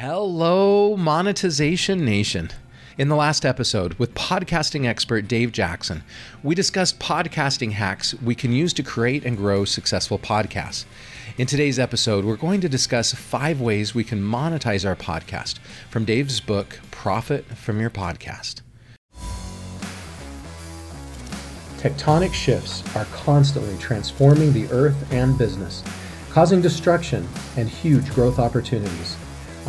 Hello, Monetization Nation. In the last episode with podcasting expert Dave Jackson, we discussed podcasting hacks we can use to create and grow successful podcasts. In today's episode, we're going to discuss five ways we can monetize our podcast from Dave's book, Profit from Your Podcast. Tectonic shifts are constantly transforming the earth and business, causing destruction and huge growth opportunities.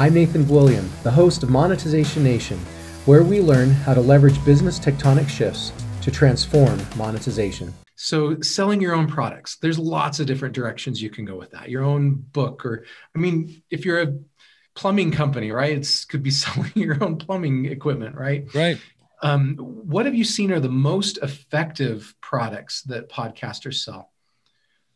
I'm Nathan William, the host of Monetization Nation, where we learn how to leverage business tectonic shifts to transform monetization. So, selling your own products, there's lots of different directions you can go with that. Your own book, or I mean, if you're a plumbing company, right? It could be selling your own plumbing equipment, right? Right. Um, what have you seen are the most effective products that podcasters sell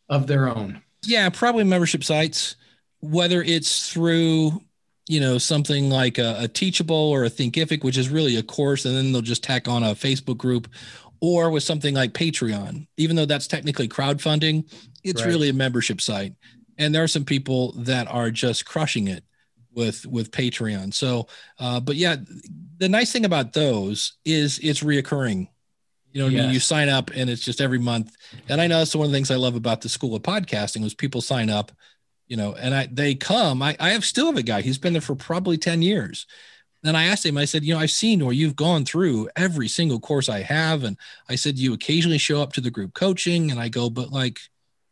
of their own? Yeah, probably membership sites, whether it's through you know something like a, a, teachable or a thinkific which is really a course and then they'll just tack on a facebook group or with something like patreon. Even though that's technically crowdfunding it's right. really a membership site. And there are some people that are just crushing it with with patreon. So uh, but yeah the nice thing about those is it's reoccurring. You know yes. you sign up and it's just every month. And i know that's one of the things i love about the school of podcasting was people sign up you know, and I they come. I, I have still have a guy. He's been there for probably 10 years. And I asked him, I said, you know, I've seen or you've gone through every single course I have. And I said, you occasionally show up to the group coaching. And I go, but like,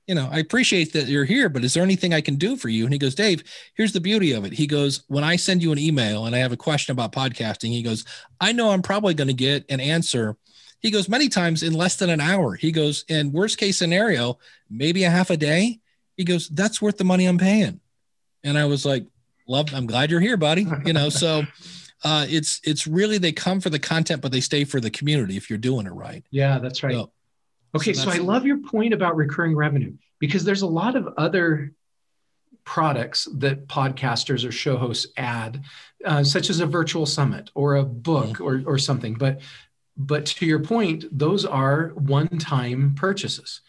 you know, I appreciate that you're here, but is there anything I can do for you? And he goes, Dave, here's the beauty of it. He goes, when I send you an email and I have a question about podcasting, he goes, I know I'm probably going to get an answer. He goes, many times in less than an hour. He goes, in worst case scenario, maybe a half a day. He goes, that's worth the money I'm paying. And I was like, love, I'm glad you're here, buddy. You know, so uh, it's, it's really, they come for the content, but they stay for the community if you're doing it right. Yeah, that's right. So, okay. So, so I love your point about recurring revenue because there's a lot of other products that podcasters or show hosts add, uh, such as a virtual summit or a book mm-hmm. or, or something. But but to your point, those are one-time purchases.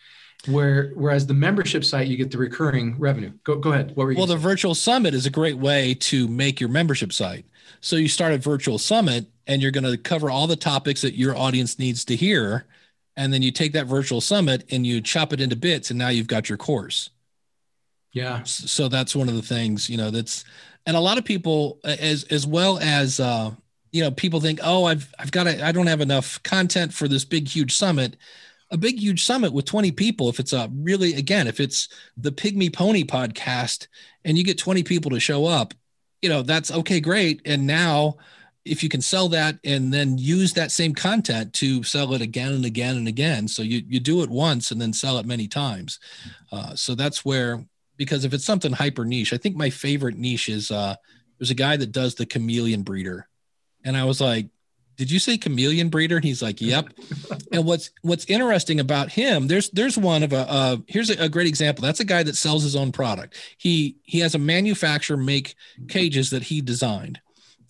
Where whereas the membership site you get the recurring revenue. Go go ahead. What were you? Well, the virtual summit is a great way to make your membership site. So you start a virtual summit and you're going to cover all the topics that your audience needs to hear and then you take that virtual summit and you chop it into bits and now you've got your course. Yeah. So that's one of the things, you know, that's and a lot of people as as well as uh you know, people think, "Oh, I've I've got to, I don't have enough content for this big huge summit." A big huge summit with 20 people if it's a really again if it's the pygmy pony podcast and you get 20 people to show up you know that's okay great. And now if you can sell that and then use that same content to sell it again and again and again. So you, you do it once and then sell it many times. Uh, so that's where because if it's something hyper niche i think my favorite niche is uh, there's a guy that does the chameleon breeder. And i was like did you say chameleon breeder? And he's like, yep. and what's what's interesting about him, there's there's one of a uh, here's a, a, great example. That's a guy that sells his own product. He he has a manufacturer make cages that he designed.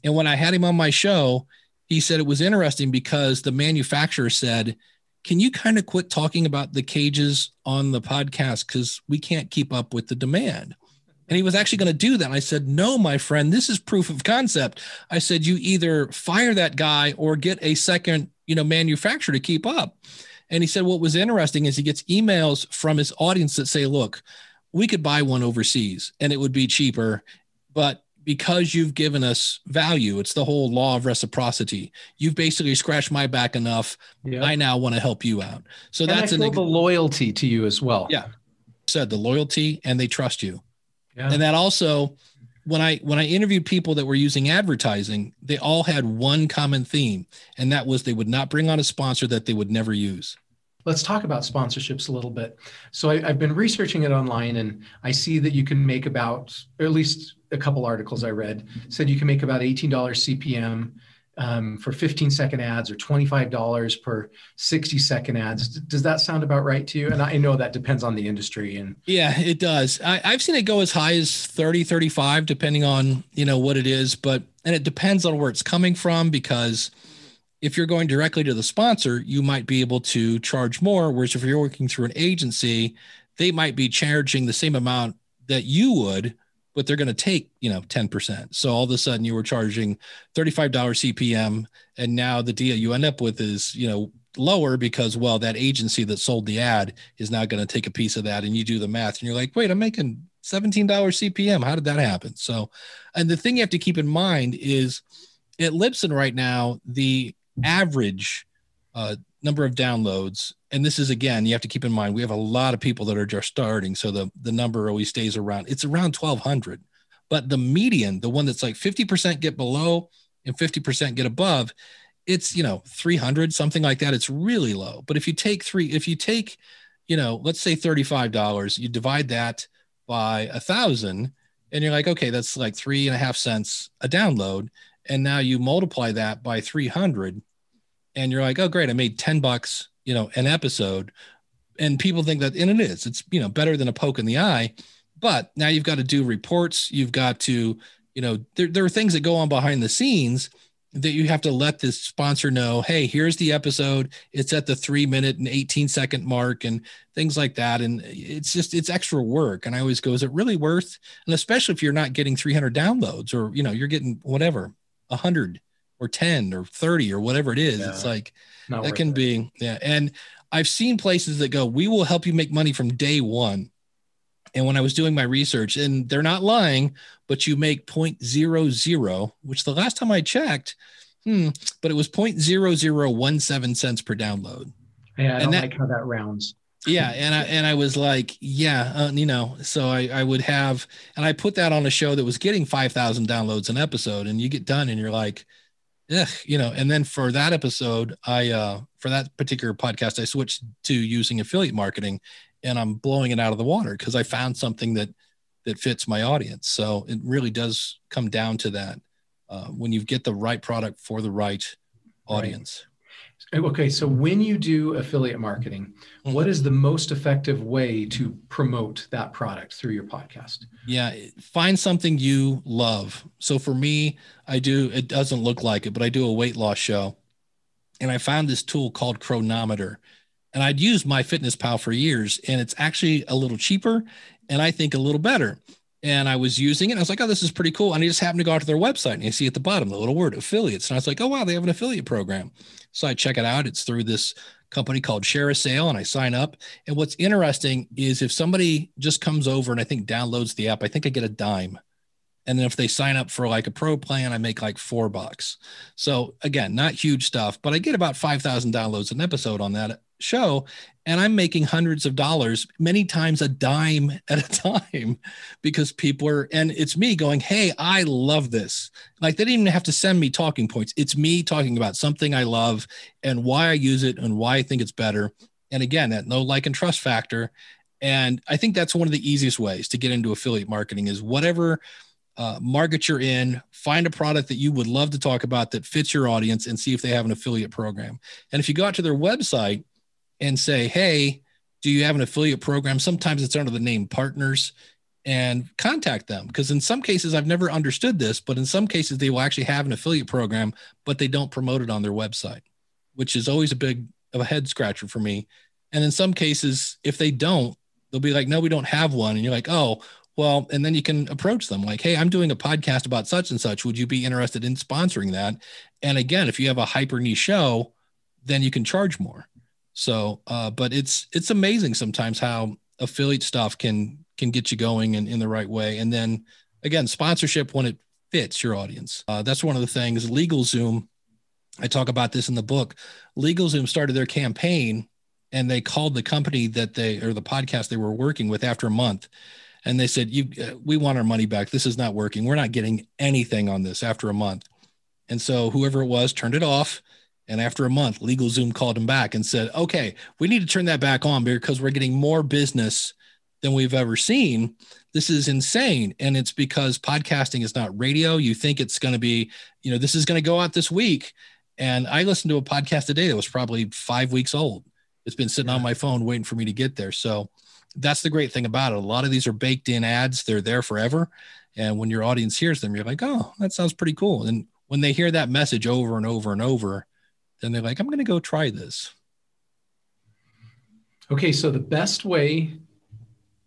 And when I had him on my show, he said it was interesting because the manufacturer said, "Can you kind of quit talking about the cages on the podcast because we can't keep up with the demand." And he was actually going to do that. And I said, No, my friend, this is proof of concept. I said, You either fire that guy or get a second, you know, manufacturer to keep up. And he said, What was interesting is he gets emails from his audience that say, Look, we could buy one overseas and it would be cheaper. But because you've given us value, it's the whole law of reciprocity. You've basically scratched my back enough. I now want to help you out. So and that's I feel an, the loyalty to you as well. Yeah. Said the loyalty and they trust you. Yeah. And that also, when I when I interviewed people that were using advertising, they all had one common theme, and that was they would not bring on a sponsor that they would never use. Let's talk about sponsorships a little bit. So I, have been researching it online, and I see that you can make about, or at least a couple articles I read said you can make about $18 CPM um, for 15 second ads or $25 per 60 second ads. Does that sound about right to you? And I know that depends on the industry and yeah, it does. I, I've seen it go as high as 30, 35, depending on, you know, what it is, but, and it depends on where it's coming from because if you're going directly to the sponsor, you might be able to charge more. Whereas if you're working through an agency, they might be charging the same amount that you would but they're going to take you know 10% so all of a sudden you were charging $35 cpm and now the deal you end up with is you know lower because well that agency that sold the ad is not going to take a piece of that and you do the math and you're like wait i'm making $17 cpm how did that happen? So and the thing you have to keep in mind is at libsyn right now the average uh, number of downloads. And this is again you have to keep in mind we have a lot of people that are just starting. So the the number always stays around it's around 1200 but the median the one that's like 50% get below and 50% get above it's you know 300 something like that. It's really low. But if you take three if you take you know let's say $35 you divide that by a thousand and you're like okay that's like three and a half cents a download. And now you multiply that by 300 and you're like oh great i made 10 bucks you know an episode and people think that and it is it's you know better than a poke in the eye but now you've got to do reports you've got to you know there, there are things that go on behind the scenes that you have to let the sponsor know, hey, here's the episode. It's at the three minute and 18 second mark and things like that. And it's just, it's extra work. And I always go, is it really worth? And especially if you're not getting 300 downloads or, you know, you're getting whatever, 100 or 10 or 30 or whatever it is. Yeah, it's like, that can it. be, yeah. And I've seen places that go, we will help you make money from day one. And when I was doing my research, and they're not lying, but you make 0.00, which the last time I checked, hmm, but it was 0.0017 cents per download. Yeah, I don't that, like how that rounds. yeah, and I and I was like, yeah, uh, you know, so I I would have, and I put that on a show that was getting five thousand downloads an episode, and you get done, and you're like, Ugh, you know, and then for that episode, I uh for that particular podcast, I switched to using affiliate marketing, and I'm blowing it out of the water because I found something that that fits my audience. So it really does come down to that uh, when you get the right product for the right audience. Right. Okay, so when you do affiliate marketing, mm-hmm. what is the most effective way to promote that product through your podcast? Yeah, find something you love. So for me, I do, it doesn't look like it, but I do a weight loss show. And I found this tool called Cronometer. And I'd used MyFitnessPal for years, and it's actually a little cheaper and I think a little better. And I was using it. I was like, oh, this is pretty cool. And I just happened to go out to their website and you see at the bottom the little word affiliates. And I was like, oh, wow, they have an affiliate program. So I check it out. It's through this company called ShareASale and I sign up. And what's interesting is if somebody just comes over and I think downloads the app, I think I get a dime. And then if they sign up for like a pro plan, I make like four bucks. So again, not huge stuff, but I get about 5,000 downloads an episode on that show and i'm making hundreds of dollars many times a dime at a time because people are and it's me going hey i love this. Like they didn't even have to send me talking points. It's me talking about something i love and why i use it and why i think it's better. And again that no like and trust factor. And i think that's one of the easiest ways to get into affiliate marketing is whatever uh, market you're in, find a product that you would love to talk about that fits your audience, and see if they have an affiliate program. And if you go out to their website, and say, hey, do you have an affiliate program? Sometimes it's under the name partners and contact them because in some cases I've never understood this, but in some cases they will actually have an affiliate program, but they don't promote it on their website, which is always a big of a head scratcher for me. And in some cases, if they don't, they'll be like, no, we don't have one. And you're like, oh, well, and then you can approach them like, hey, I'm doing a podcast about such and such. Would you be interested in sponsoring that? And again, if you have a hyper niche show, then you can charge more. So, uh, but it's it's amazing sometimes how affiliate stuff can can get you going in, in the right way. And then again, sponsorship when it fits your audience. Uh, that's one of the things. LegalZoom, I talk about this in the book. LegalZoom started their campaign and they called the company that they or the podcast they were working with after a month and they said you uh, we want our money back this is not working we're not getting anything on this after a month and so whoever it was turned it off and after a month, LegalZoom called him back and said, okay, we need to turn that back on because we're getting more business than we've ever seen. This is insane. And it's because podcasting is not radio. You think it's going to be, you know, this is going to go out this week. And I listened to a podcast today that was probably five weeks old. It's been sitting on my phone waiting for me to get there. So that's the great thing about it. A lot of these are baked in ads, they're there forever. And when your audience hears them, you're like, oh, that sounds pretty cool. And when they hear that message over and over and over, then they're like, I'm going to go try this. Okay, so the best way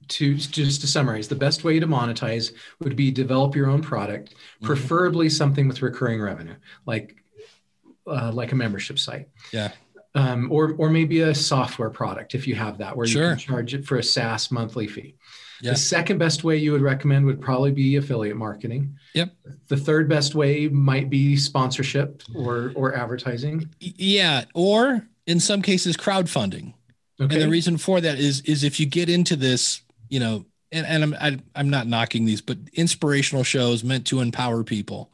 to just to summarize, the best way to monetize would be develop your own product, mm-hmm. preferably something with recurring revenue, like uh, like a membership site. Yeah. Um, or or maybe a software product if you have that, where sure. you can charge it for a SaaS monthly fee. Yeah. The second best way you would recommend would probably be affiliate marketing. Yep. The third best way might be sponsorship or or advertising. Yeah, or in some cases crowdfunding. Okay. And the reason for that is is if you get into this, you know, and, and I'm I, am i am not knocking these, but inspirational shows meant to empower people.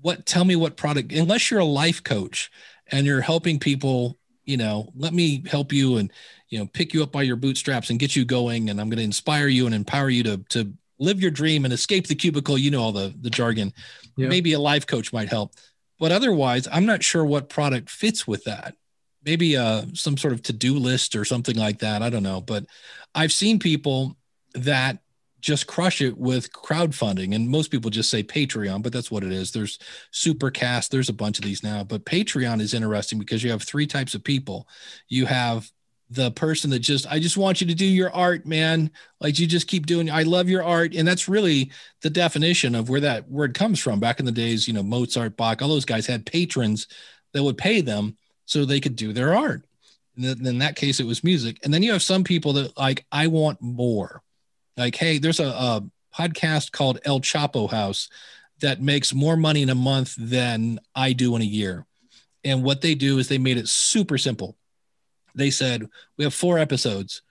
What tell me what product unless you're a life coach and you're helping people, you know, let me help you and you know pick you up by your bootstraps and get you going and I'm going to inspire you and empower you to to live your dream and escape the cubicle, you know all the the jargon. Yeah. Maybe a life coach might help. But otherwise, I'm not sure what product fits with that maybe uh, some sort of to-do list or something like that. I don't know, but I've seen people that just crush it with crowdfunding and most people just say patreon but that's what it is there's supercast there's a bunch of these now but patreon is interesting because you have three types of people you have the person that just i just want you to do your art man like you just keep doing i love your art and that's really the definition of where that word comes from back in the days you know mozart bach all those guys had patrons that would pay them so they could do their art. And in that case, it was music. And then you have some people that like, I want more. Like, hey, there's a, a podcast called El Chapo House that makes more money in a month than I do in a year. And what they do is they made it super simple. They said, we have four episodes,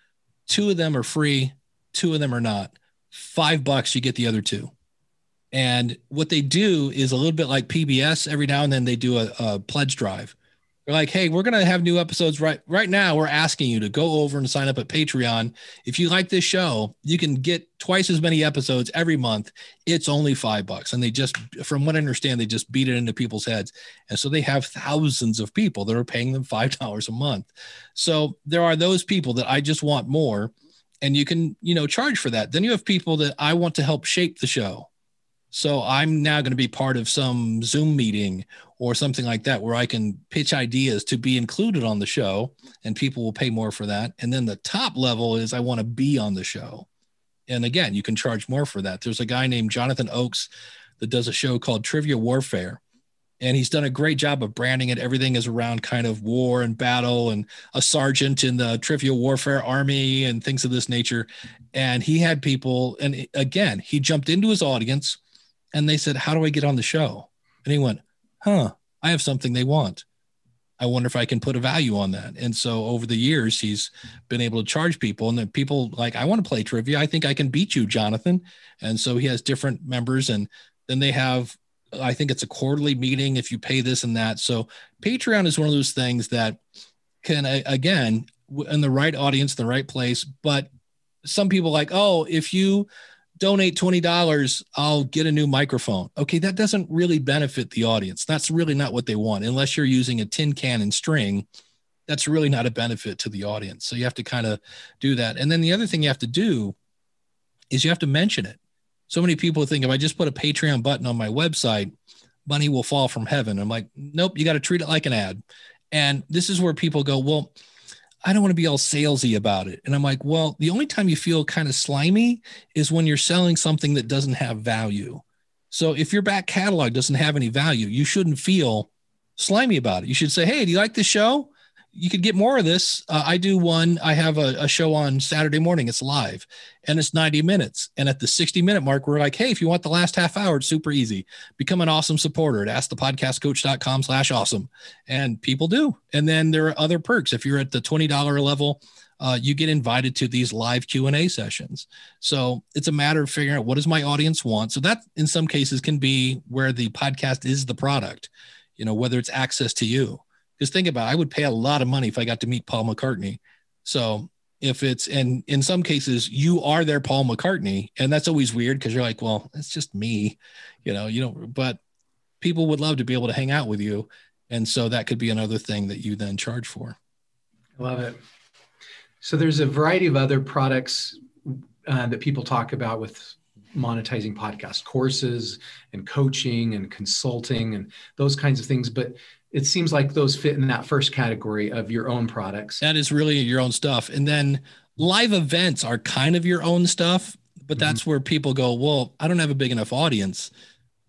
two of them are free, two of them are not. Five bucks, you get the other two. And what they do is a little bit like PBS. Every now and then they do a, a pledge drive they're like, hey, we're gonna have new episodes right right now. We're asking you to go over and sign up at Patreon. If you like this show, you can get twice as many episodes every month. It's only five bucks. And they just, from what I understand, they just beat it into people's heads. And so they have thousands of people that are paying them five dollars a month. So there are those people that I just want more. And you can, you know, charge for that. Then you have people that I want to help shape the show. So I'm now going to be part of some Zoom meeting or something like that where I can pitch ideas to be included on the show and people will pay more for that. And then the top level is I want to be on the show. And again, you can charge more for that. There's a guy named Jonathan Oakes that does a show called Trivia Warfare. And he's done a great job of branding it. Everything is around kind of war and battle and a sergeant in the Trivia Warfare Army and things of this nature. And he had people, and again, he jumped into his audience and they said, How do I get on the show? And he went, Huh, I have something they want. I wonder if I can put a value on that. And so over the years, he's been able to charge people, and then people like, I want to play trivia. I think I can beat you, Jonathan. And so he has different members, and then they have, I think it's a quarterly meeting if you pay this and that. So Patreon is one of those things that can, again, in the right audience, the right place. But some people like, oh, if you donate $20, I'll get a new microphone. Okay, that doesn't really benefit the audience. That's really not what they want. Unless you're using a tin can and string, that's really not a benefit to the audience. So you have to kind of do that. And then the other thing you have to do is you have to mention it. So many people think if I just put a Patreon button on my website, money will fall from heaven. I'm like, nope, you got to treat it like an ad. And this is where people go, well, I don't want to be all salesy about it. And I'm like, well, the only time you feel kind of slimy is when you're selling something that doesn't have value. So if your back catalog doesn't have any value, you shouldn't feel slimy about it. You should say, hey, do you like the show? You could get more of this. Uh, I do one. I have a, a, show on Saturday morning. It's live, and it's ninety minutes. And at the sixty minute mark, we're like, "Hey, if you want the last half hour, it's super easy. Become an awesome supporter at AskThePodcastCoach.com/slash awesome." And people do. And then there are other perks. If you're at the twenty dollar level, uh, you get invited to these live Q and A sessions. So it's a matter of figuring out what does my audience want. So that in some cases can be where the podcast is the product. You know, whether it's access to you because think about it, I would pay a lot of money if I got to meet Paul McCartney. So if it's and in some cases you are their Paul McCartney, and that's always weird because you're like, well, it's just me, you know, you know, but people would love to be able to hang out with you. And so that could be another thing that you then charge for. I love it. So there's a variety of other products uh, that people talk about with monetizing podcast courses and coaching and consulting and those kinds of things. But it seems like those fit in that first category of your own products. That is really your own stuff. And then live events are kind of your own stuff, but mm-hmm. that's where people go, well, I don't have a big enough audience.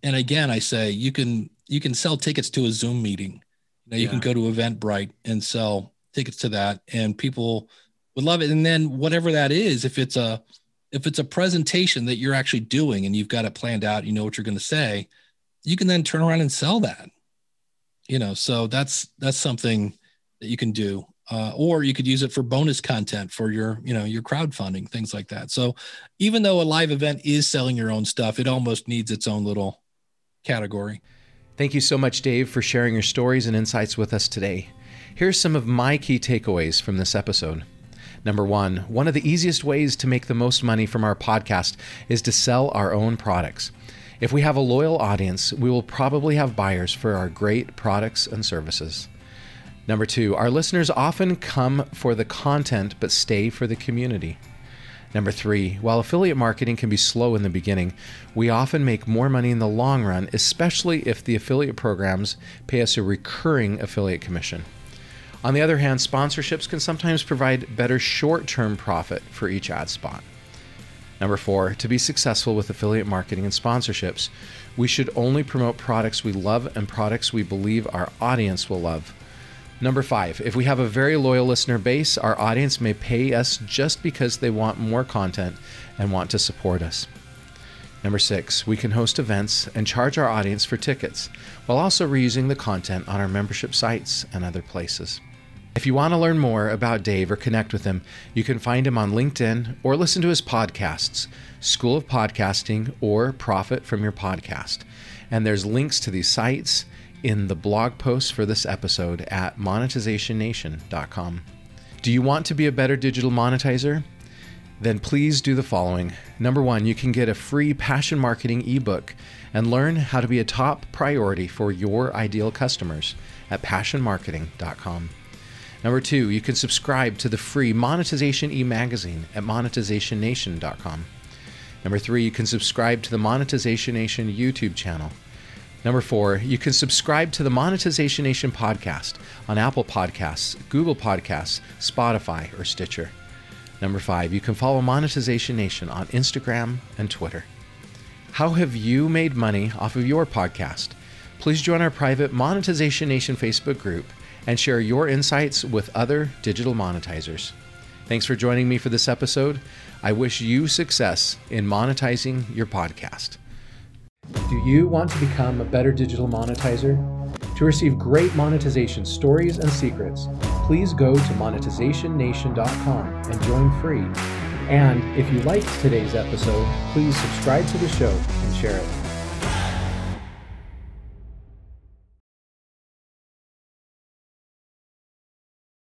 And again, I say you can you can sell tickets to a Zoom meeting. You, know, you yeah. can go to Eventbrite and sell tickets to that, and people would love it. And then whatever that is, if it's a if it's a presentation that you're actually doing and you've got it planned out, you know what you're going to say, you can then turn around and sell that. You know, so that's that's something that you can do. Uh, or you could use it for bonus content for your you know your crowdfunding things like that so even though a live event is selling your own stuff it almost needs its own little category thank you so much dave for sharing your stories and insights with us today here's some of my key takeaways from this episode Number one, one of the easiest ways to make the most money from our podcast is to sell our own products. If we have a loyal audience, we will probably have buyers for our great products and services. Number two, our listeners often come for the content but stay for the community. Number three, while affiliate marketing can be slow in the beginning, we often make more money in the long run, especially if the affiliate programs pay us a recurring affiliate commission. On the other hand, sponsorships can sometimes provide better short term profit for each ad spot. Number four, to be successful with affiliate marketing and sponsorships, we should only promote products we love and products we believe our audience will love. Number five, if we have a very loyal listener base, our audience may pay us just because they want more content and want to support us. Number six, we can host events and charge our audience for tickets while also reusing the content on our membership sites and other places. If you want to learn more about Dave or connect with him, you can find him on LinkedIn or listen to his podcasts, School of Podcasting or Profit from Your Podcast. And there's links to these sites in the blog post for this episode at monetizationnation.com. Do you want to be a better digital monetizer? Then please do the following. Number one, you can get a free passion marketing ebook and learn how to be a top priority for your ideal customers at passionmarketing.com. Number two, you can subscribe to the free Monetization e magazine at monetizationnation.com. Number three, you can subscribe to the Monetization Nation YouTube channel. Number four, you can subscribe to the Monetization Nation podcast on Apple Podcasts, Google Podcasts, Spotify, or Stitcher. Number five, you can follow Monetization Nation on Instagram and Twitter. How have you made money off of your podcast? Please join our private Monetization Nation Facebook group and share your insights with other digital monetizers. Thanks for joining me for this episode. I wish you success in monetizing your podcast. Do you want to become a better digital monetizer? To receive great monetization stories and secrets, please go to monetizationnation.com and join free. And if you liked today's episode, please subscribe to the show and share it.